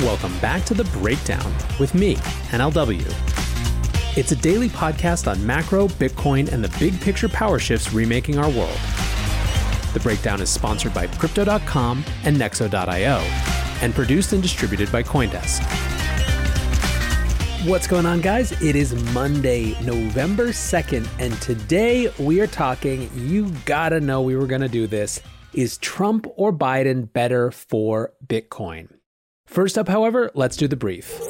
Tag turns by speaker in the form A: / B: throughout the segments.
A: Welcome back to The Breakdown with me, NLW. It's a daily podcast on macro, Bitcoin, and the big picture power shifts remaking our world. The Breakdown is sponsored by Crypto.com and Nexo.io and produced and distributed by Coindesk. What's going on, guys? It is Monday, November 2nd, and today we are talking. You gotta know we were gonna do this. Is Trump or Biden better for Bitcoin? First up, however, let's do the brief.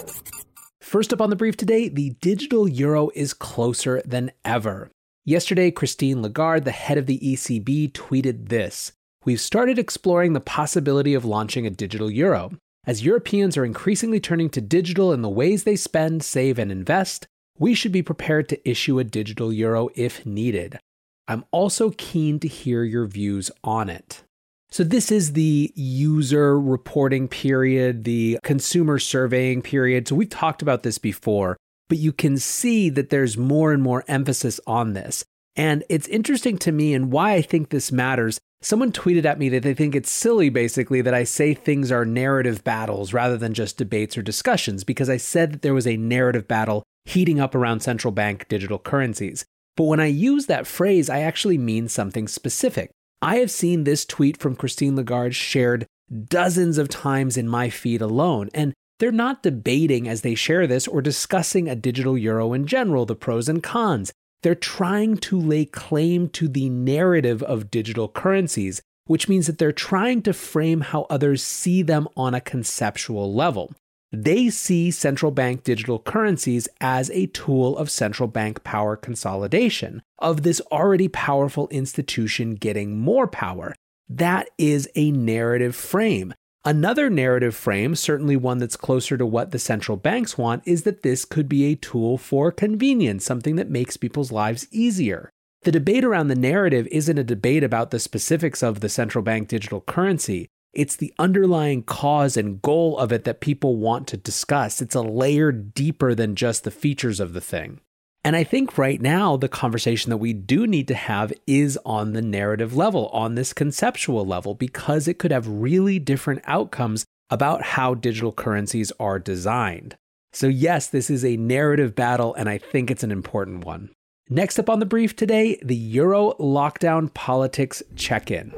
A: First up on the brief today, the digital euro is closer than ever. Yesterday, Christine Lagarde, the head of the ECB, tweeted this We've started exploring the possibility of launching a digital euro. As Europeans are increasingly turning to digital in the ways they spend, save, and invest, we should be prepared to issue a digital euro if needed. I'm also keen to hear your views on it. So, this is the user reporting period, the consumer surveying period. So, we've talked about this before, but you can see that there's more and more emphasis on this. And it's interesting to me and why I think this matters. Someone tweeted at me that they think it's silly, basically, that I say things are narrative battles rather than just debates or discussions, because I said that there was a narrative battle heating up around central bank digital currencies. But when I use that phrase, I actually mean something specific. I have seen this tweet from Christine Lagarde shared dozens of times in my feed alone, and they're not debating as they share this or discussing a digital euro in general, the pros and cons. They're trying to lay claim to the narrative of digital currencies, which means that they're trying to frame how others see them on a conceptual level. They see central bank digital currencies as a tool of central bank power consolidation, of this already powerful institution getting more power. That is a narrative frame. Another narrative frame, certainly one that's closer to what the central banks want, is that this could be a tool for convenience, something that makes people's lives easier. The debate around the narrative isn't a debate about the specifics of the central bank digital currency. It's the underlying cause and goal of it that people want to discuss. It's a layer deeper than just the features of the thing. And I think right now, the conversation that we do need to have is on the narrative level, on this conceptual level, because it could have really different outcomes about how digital currencies are designed. So, yes, this is a narrative battle, and I think it's an important one. Next up on the brief today, the Euro lockdown politics check in.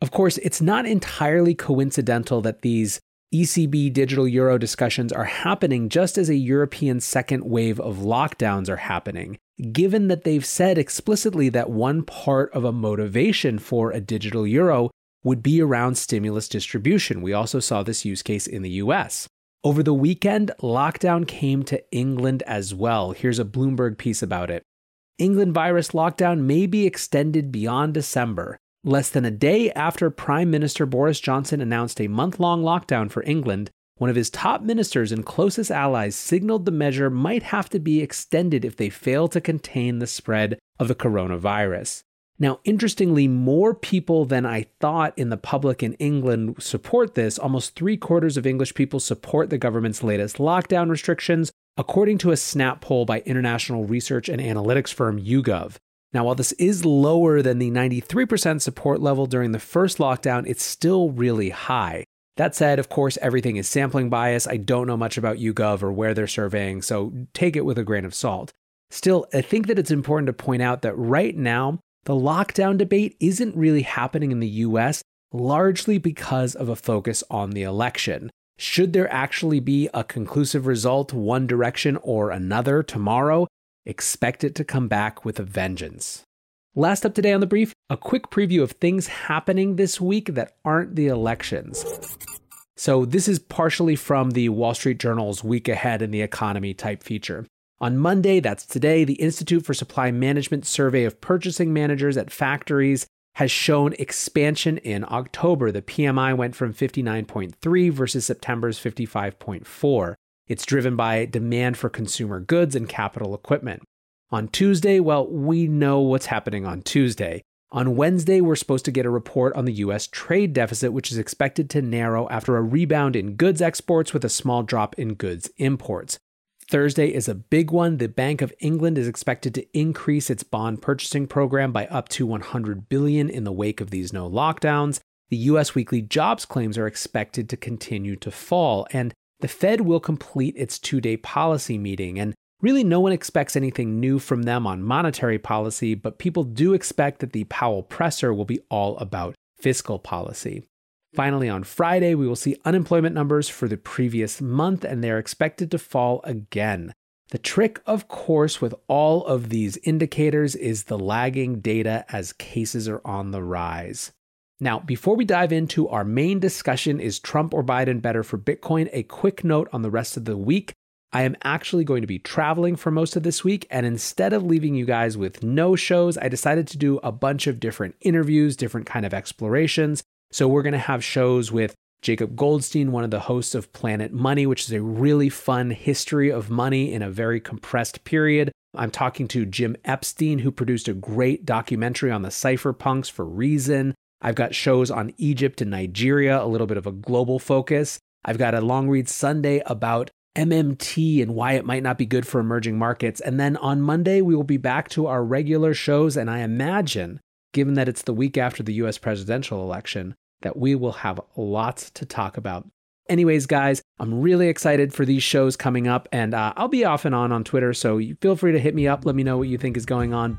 A: Of course, it's not entirely coincidental that these ECB digital euro discussions are happening just as a European second wave of lockdowns are happening, given that they've said explicitly that one part of a motivation for a digital euro would be around stimulus distribution. We also saw this use case in the US. Over the weekend, lockdown came to England as well. Here's a Bloomberg piece about it. England virus lockdown may be extended beyond December. Less than a day after Prime Minister Boris Johnson announced a month long lockdown for England, one of his top ministers and closest allies signaled the measure might have to be extended if they fail to contain the spread of the coronavirus. Now, interestingly, more people than I thought in the public in England support this. Almost three quarters of English people support the government's latest lockdown restrictions, according to a Snap poll by international research and analytics firm YouGov. Now, while this is lower than the 93% support level during the first lockdown, it's still really high. That said, of course, everything is sampling bias. I don't know much about YouGov or where they're surveying, so take it with a grain of salt. Still, I think that it's important to point out that right now, the lockdown debate isn't really happening in the US, largely because of a focus on the election. Should there actually be a conclusive result one direction or another tomorrow, Expect it to come back with a vengeance. Last up today on the brief, a quick preview of things happening this week that aren't the elections. So, this is partially from the Wall Street Journal's Week Ahead in the Economy type feature. On Monday, that's today, the Institute for Supply Management survey of purchasing managers at factories has shown expansion in October. The PMI went from 59.3 versus September's 55.4. It's driven by demand for consumer goods and capital equipment. On Tuesday, well, we know what's happening on Tuesday. On Wednesday, we're supposed to get a report on the US trade deficit, which is expected to narrow after a rebound in goods exports with a small drop in goods imports. Thursday is a big one. The Bank of England is expected to increase its bond purchasing program by up to 100 billion in the wake of these no lockdowns. the US weekly jobs claims are expected to continue to fall, and the Fed will complete its two day policy meeting. And really, no one expects anything new from them on monetary policy, but people do expect that the Powell presser will be all about fiscal policy. Finally, on Friday, we will see unemployment numbers for the previous month, and they're expected to fall again. The trick, of course, with all of these indicators is the lagging data as cases are on the rise. Now, before we dive into our main discussion is Trump or Biden better for Bitcoin, a quick note on the rest of the week. I am actually going to be traveling for most of this week, and instead of leaving you guys with no shows, I decided to do a bunch of different interviews, different kind of explorations. So we're going to have shows with Jacob Goldstein, one of the hosts of Planet Money, which is a really fun history of money in a very compressed period. I'm talking to Jim Epstein, who produced a great documentary on the cypherpunks for Reason. I've got shows on Egypt and Nigeria, a little bit of a global focus. I've got a long read Sunday about MMT and why it might not be good for emerging markets. And then on Monday, we will be back to our regular shows. And I imagine, given that it's the week after the US presidential election, that we will have lots to talk about. Anyways, guys, I'm really excited for these shows coming up, and uh, I'll be off and on on Twitter, so feel free to hit me up. Let me know what you think is going on.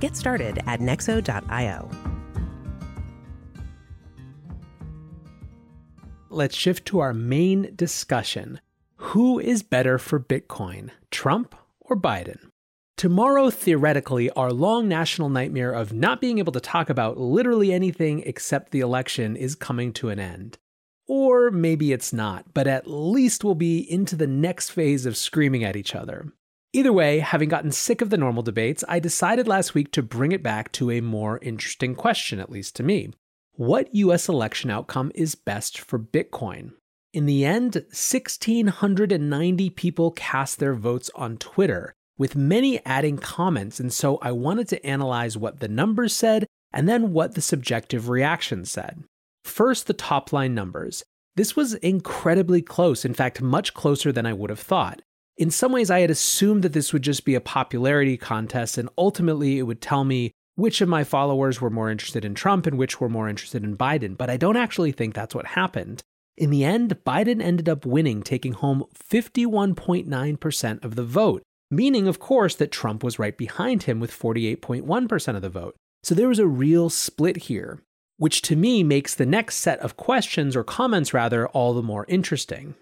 B: Get started at nexo.io.
A: Let's shift to our main discussion. Who is better for Bitcoin, Trump or Biden? Tomorrow, theoretically, our long national nightmare of not being able to talk about literally anything except the election is coming to an end. Or maybe it's not, but at least we'll be into the next phase of screaming at each other. Either way, having gotten sick of the normal debates, I decided last week to bring it back to a more interesting question, at least to me. What US election outcome is best for Bitcoin? In the end, 1,690 people cast their votes on Twitter, with many adding comments, and so I wanted to analyze what the numbers said and then what the subjective reaction said. First, the top line numbers. This was incredibly close, in fact, much closer than I would have thought. In some ways, I had assumed that this would just be a popularity contest, and ultimately it would tell me which of my followers were more interested in Trump and which were more interested in Biden. But I don't actually think that's what happened. In the end, Biden ended up winning, taking home 51.9% of the vote, meaning, of course, that Trump was right behind him with 48.1% of the vote. So there was a real split here, which to me makes the next set of questions, or comments rather, all the more interesting.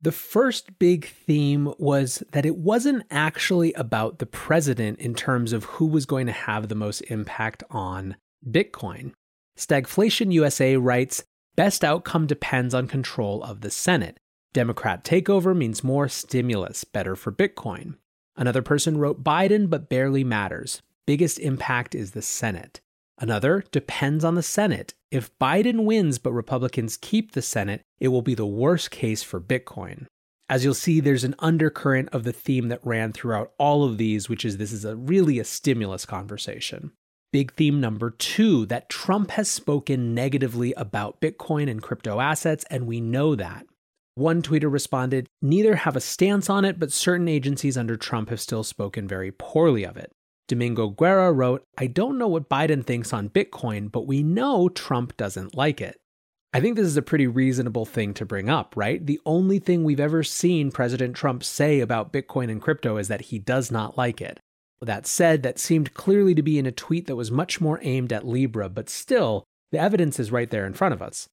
A: The first big theme was that it wasn't actually about the president in terms of who was going to have the most impact on Bitcoin. Stagflation USA writes Best outcome depends on control of the Senate. Democrat takeover means more stimulus, better for Bitcoin. Another person wrote Biden, but barely matters. Biggest impact is the Senate. Another depends on the Senate. If Biden wins but Republicans keep the Senate, it will be the worst case for Bitcoin. As you'll see, there's an undercurrent of the theme that ran throughout all of these, which is this is a really a stimulus conversation. Big theme number two that Trump has spoken negatively about Bitcoin and crypto assets, and we know that. One tweeter responded, Neither have a stance on it, but certain agencies under Trump have still spoken very poorly of it. Domingo Guerra wrote, I don't know what Biden thinks on Bitcoin, but we know Trump doesn't like it. I think this is a pretty reasonable thing to bring up, right? The only thing we've ever seen President Trump say about Bitcoin and crypto is that he does not like it. That said, that seemed clearly to be in a tweet that was much more aimed at Libra, but still, the evidence is right there in front of us.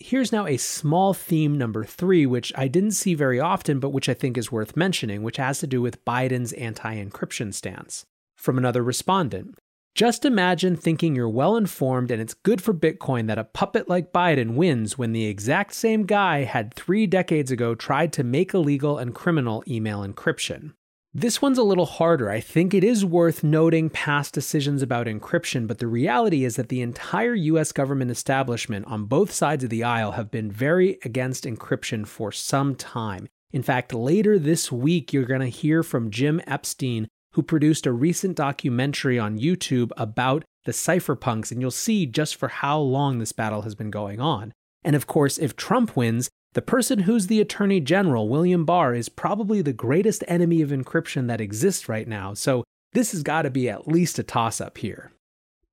A: Here's now a small theme number three, which I didn't see very often, but which I think is worth mentioning, which has to do with Biden's anti encryption stance. From another respondent Just imagine thinking you're well informed and it's good for Bitcoin that a puppet like Biden wins when the exact same guy had three decades ago tried to make illegal and criminal email encryption. This one's a little harder. I think it is worth noting past decisions about encryption, but the reality is that the entire US government establishment on both sides of the aisle have been very against encryption for some time. In fact, later this week, you're going to hear from Jim Epstein, who produced a recent documentary on YouTube about the cypherpunks, and you'll see just for how long this battle has been going on. And of course, if Trump wins, the person who's the Attorney General, William Barr, is probably the greatest enemy of encryption that exists right now, so this has got to be at least a toss up here.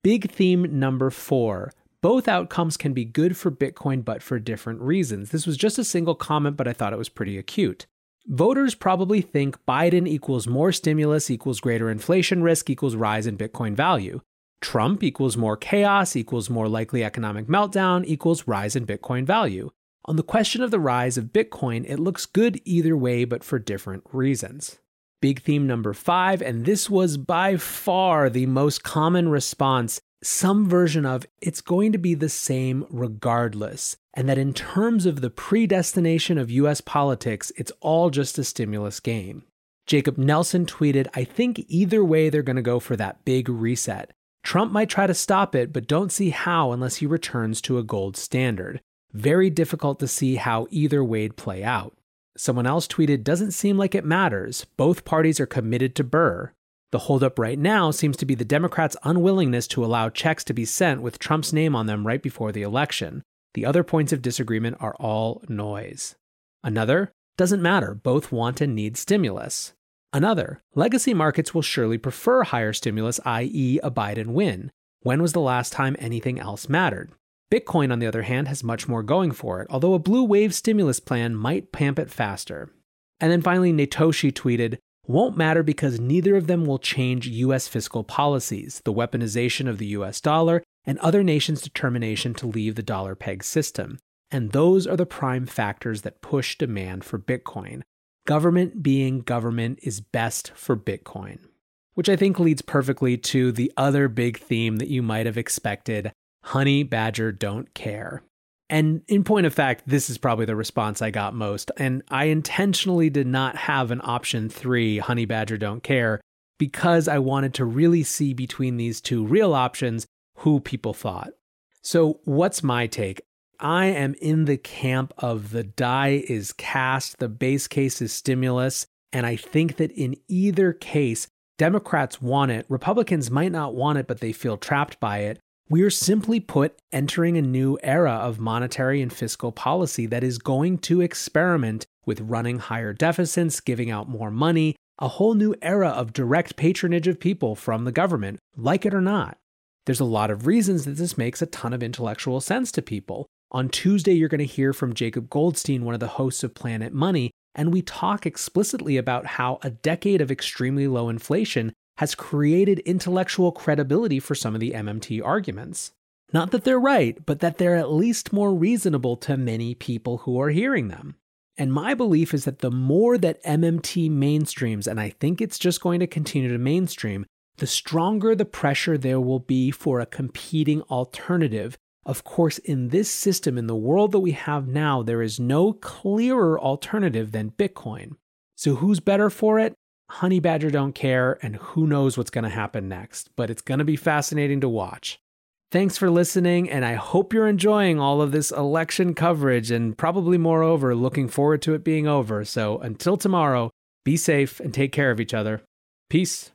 A: Big theme number four. Both outcomes can be good for Bitcoin, but for different reasons. This was just a single comment, but I thought it was pretty acute. Voters probably think Biden equals more stimulus equals greater inflation risk equals rise in Bitcoin value. Trump equals more chaos equals more likely economic meltdown equals rise in Bitcoin value. On the question of the rise of Bitcoin, it looks good either way, but for different reasons. Big theme number five, and this was by far the most common response some version of it's going to be the same regardless, and that in terms of the predestination of US politics, it's all just a stimulus game. Jacob Nelson tweeted, I think either way they're going to go for that big reset. Trump might try to stop it, but don't see how unless he returns to a gold standard. Very difficult to see how either way'd play out. Someone else tweeted, Doesn't seem like it matters. Both parties are committed to Burr. The holdup right now seems to be the Democrats' unwillingness to allow checks to be sent with Trump's name on them right before the election. The other points of disagreement are all noise. Another, doesn't matter, both want and need stimulus. Another, legacy markets will surely prefer higher stimulus, i.e., a Biden win. When was the last time anything else mattered? Bitcoin, on the other hand, has much more going for it, although a blue wave stimulus plan might pamp it faster. And then finally, Natoshi tweeted, won't matter because neither of them will change US fiscal policies, the weaponization of the US dollar, and other nations' determination to leave the dollar peg system. And those are the prime factors that push demand for Bitcoin. Government being government is best for Bitcoin. Which I think leads perfectly to the other big theme that you might have expected honey badger don't care. And in point of fact, this is probably the response I got most. And I intentionally did not have an option three, honey badger don't care, because I wanted to really see between these two real options who people thought. So, what's my take? I am in the camp of the die is cast, the base case is stimulus. And I think that in either case, Democrats want it. Republicans might not want it, but they feel trapped by it. We are simply put entering a new era of monetary and fiscal policy that is going to experiment with running higher deficits, giving out more money, a whole new era of direct patronage of people from the government, like it or not. There's a lot of reasons that this makes a ton of intellectual sense to people. On Tuesday, you're going to hear from Jacob Goldstein, one of the hosts of Planet Money, and we talk explicitly about how a decade of extremely low inflation has created intellectual credibility for some of the MMT arguments. Not that they're right, but that they're at least more reasonable to many people who are hearing them. And my belief is that the more that MMT mainstreams, and I think it's just going to continue to mainstream, the stronger the pressure there will be for a competing alternative. Of course, in this system, in the world that we have now, there is no clearer alternative than Bitcoin. So, who's better for it? Honey Badger don't care, and who knows what's going to happen next, but it's going to be fascinating to watch. Thanks for listening, and I hope you're enjoying all of this election coverage and probably moreover, looking forward to it being over. So until tomorrow, be safe and take care of each other. Peace.